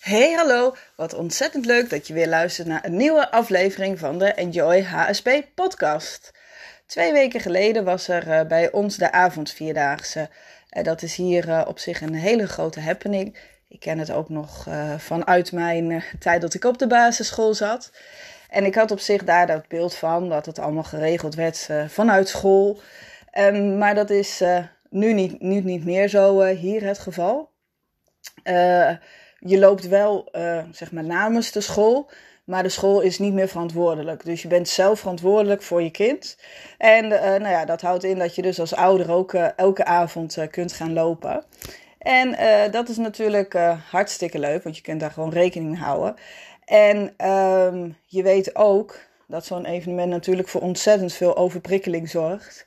Hey hallo, wat ontzettend leuk dat je weer luistert naar een nieuwe aflevering van de Enjoy HSP podcast. Twee weken geleden was er eh, bij ons de avondvierdaagse. Uh, dat is hier uh, op zich een hele grote happening. Ik ken het ook nog vanuit mijn tijd dat ik op de basisschool zat. En ik had op zich daar dat beeld van dat het allemaal geregeld werd vanuit school. Um, maar dat is nu, niet, nu niet meer zo hier het geval. Je loopt wel zeg maar namens de school. Maar de school is niet meer verantwoordelijk. Dus je bent zelf verantwoordelijk voor je kind. En uh, nou ja, dat houdt in dat je dus als ouder ook uh, elke avond kunt gaan lopen. En dat is natuurlijk hartstikke leuk, want je kunt daar gewoon rekening mee houden. En um, je weet ook dat zo'n evenement natuurlijk voor ontzettend veel overprikkeling zorgt.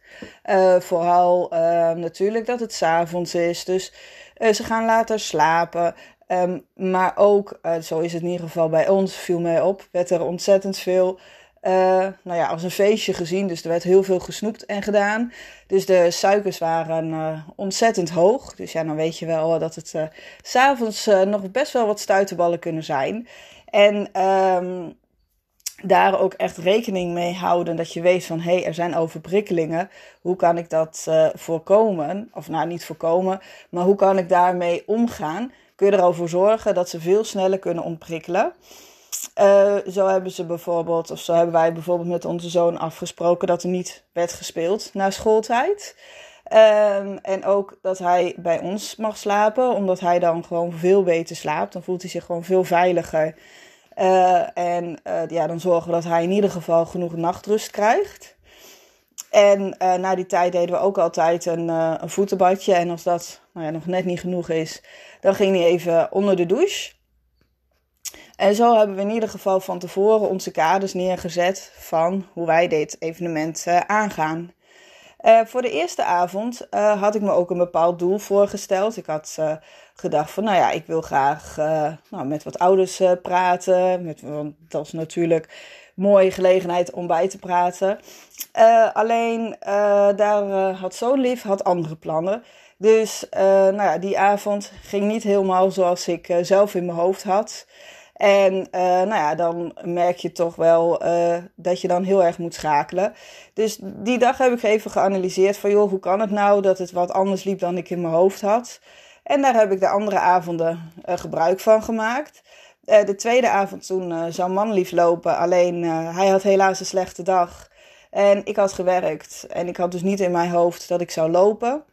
vooral natuurlijk dat het s'avonds is. Dus ze gaan later slapen. Um, maar ook, uh, zo is het in ieder geval bij ons, viel mij op, werd er ontzettend veel, uh, nou ja, als een feestje gezien. Dus er werd heel veel gesnoept en gedaan. Dus de suikers waren uh, ontzettend hoog. Dus ja, dan weet je wel dat het s s'avonds nog best wel wat stuiterballen kunnen zijn. En um, daar ook echt rekening mee houden dat je weet van hé, hey, er zijn overprikkelingen. Hoe kan ik dat voorkomen? Of nou, niet voorkomen, maar hoe kan ik daarmee omgaan? Kun je erover zorgen dat ze veel sneller kunnen ontprikkelen. Uh, zo hebben ze bijvoorbeeld, of zo hebben wij bijvoorbeeld met onze zoon afgesproken dat er niet werd gespeeld na schooltijd. Um, en ook dat hij bij ons mag slapen, omdat hij dan gewoon veel beter slaapt. Dan voelt hij zich gewoon veel veiliger. Uh, en uh, ja, dan zorgen we dat hij in ieder geval genoeg nachtrust krijgt. En na die tijd deden we ook altijd een, een voetenbadje. En als dat nou ja, nog net niet genoeg is, dan ging hij even onder de douche. En zo hebben we in ieder geval van tevoren onze kaders neergezet van hoe wij dit evenement uh, aangaan. Voor de eerste avond had ik me ook een bepaald doel voorgesteld. Ik had gedacht van, nou ja, ik wil graag nou, met wat ouders praten. Met, want dat is natuurlijk mooie gelegenheid om bij te praten. alleen daar had zo'n lief had andere plannen. Dus nou ja, die avond ging niet helemaal zoals ik zelf in mijn hoofd had. En nou ja, dan merk je toch wel dat je dan heel erg moet schakelen. Dus die dag heb ik even geanalyseerd van joh, hoe kan het nou dat het wat anders liep dan ik in mijn hoofd had. En daar heb ik de andere avonden gebruik van gemaakt. De tweede avond toen zou Manlief lopen, alleen hij had helaas een slechte dag. En ik had gewerkt en ik had dus niet in mijn hoofd dat ik zou lopen.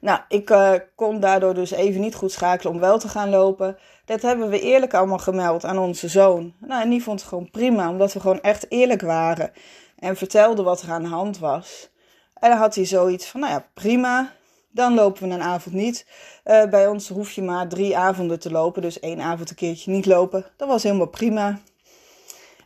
Nou, ik uh, kon daardoor dus even niet goed schakelen om wel te gaan lopen. Dat hebben we eerlijk allemaal gemeld aan onze zoon. Nou, en die vond het gewoon prima, omdat we gewoon echt eerlijk waren. En vertelden wat er aan de hand was. En dan had hij zoiets van, nou ja, prima. Dan lopen we een avond niet. Uh, bij ons hoef je maar drie avonden te lopen. Dus één avond een keertje niet lopen. Dat was helemaal prima.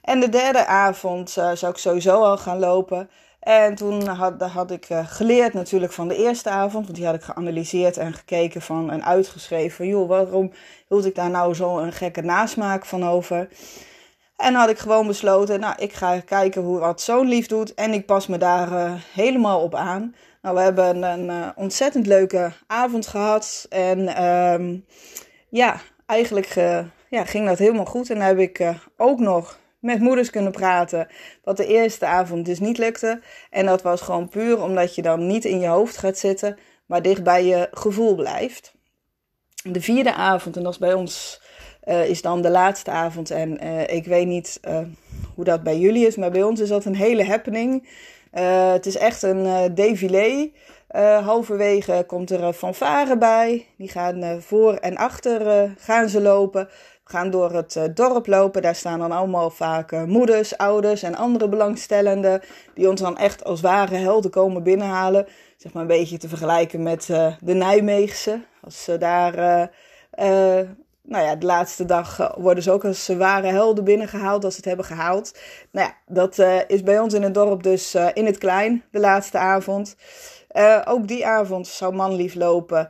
En de derde avond uh, zou ik sowieso al gaan lopen. En toen had, had ik uh, geleerd natuurlijk van de eerste avond, want die had ik geanalyseerd en gekeken van en uitgeschreven. Joh, waarom hield ik daar nou zo een gekke nasmaak van over? En had ik gewoon besloten, nou, ik ga kijken hoe wat zo'n lief doet en ik pas me daar helemaal op aan. Nou, we hebben een uh, ontzettend leuke avond gehad en um, ja, eigenlijk ja, ging dat helemaal goed. En dan heb ik ook nog met moeders kunnen praten. Wat de eerste avond dus niet lukte. En dat was gewoon puur omdat je dan niet in je hoofd gaat zitten, maar dicht bij je gevoel blijft. De vierde avond, en dat is bij ons, is dan de laatste avond. En ik weet niet hoe dat bij jullie is, maar bij ons is dat een hele happening. Het is echt een défilé. halverwege komt er een fanfare bij. Die gaan voor en achter gaan ze lopen gaan door het uh, dorp lopen. Daar staan dan allemaal vaak uh, moeders, ouders en andere belangstellenden. Die ons dan echt als ware helden komen binnenhalen. Zeg maar een beetje te vergelijken met uh, de Nijmeegse. Als ze daar, nou ja, de laatste dag worden ze ook als ware helden binnengehaald. Als ze het hebben gehaald. Nou ja, dat is bij ons in het dorp dus in het klein, de laatste avond. Ook die avond zou Manlief lopen.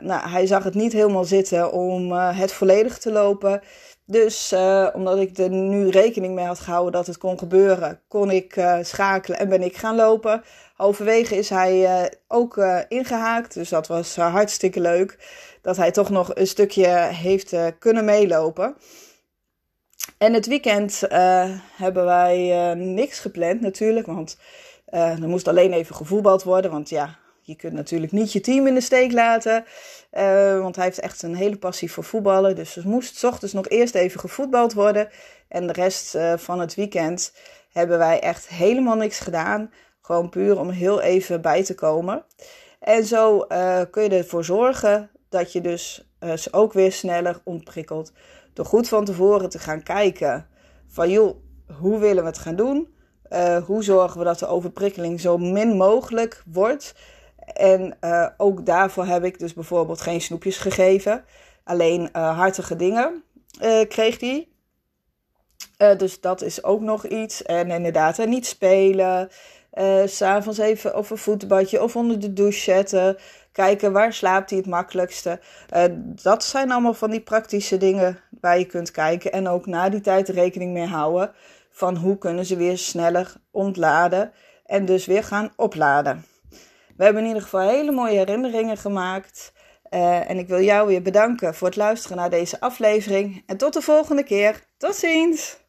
nou, hij zag het niet helemaal zitten om het volledig te lopen. Dus omdat ik er nu rekening mee had gehouden dat het kon gebeuren, kon ik schakelen en ben ik gaan lopen. Halverwege is hij ook ingehaakt, dus dat was hartstikke leuk dat hij toch nog een stukje heeft kunnen meelopen. En het weekend hebben wij niks gepland natuurlijk, want er moest alleen even gevoetbald worden. Want ja, je kunt natuurlijk niet je team in de steek laten, want hij heeft echt een hele passie voor voetballen. Dus er moest ochtends nog eerst even gevoetbald worden. En de rest van het weekend hebben wij echt helemaal niks gedaan. Gewoon puur om heel even bij te komen. En zo kun je ervoor zorgen dat je dus ze ook weer sneller ontprikkelt. Door goed van tevoren te gaan kijken van joh, hoe willen we het gaan doen? Uh, hoe zorgen we dat de overprikkeling zo min mogelijk wordt? En uh, ook daarvoor heb ik dus bijvoorbeeld geen snoepjes gegeven. Alleen hartige dingen kreeg hij. dus dat is ook nog iets. En inderdaad, niet spelen. S'avonds even of een voetbadje of onder de douche zetten. Kijken waar slaapt hij het makkelijkste. Dat zijn allemaal van die praktische dingen waar je kunt kijken. En ook na die tijd rekening mee houden. Van hoe kunnen ze weer sneller ontladen. En dus weer gaan opladen. We hebben in ieder geval hele mooie herinneringen gemaakt. Uh, en ik wil jou weer bedanken voor het luisteren naar deze aflevering. En tot de volgende keer. Tot ziens!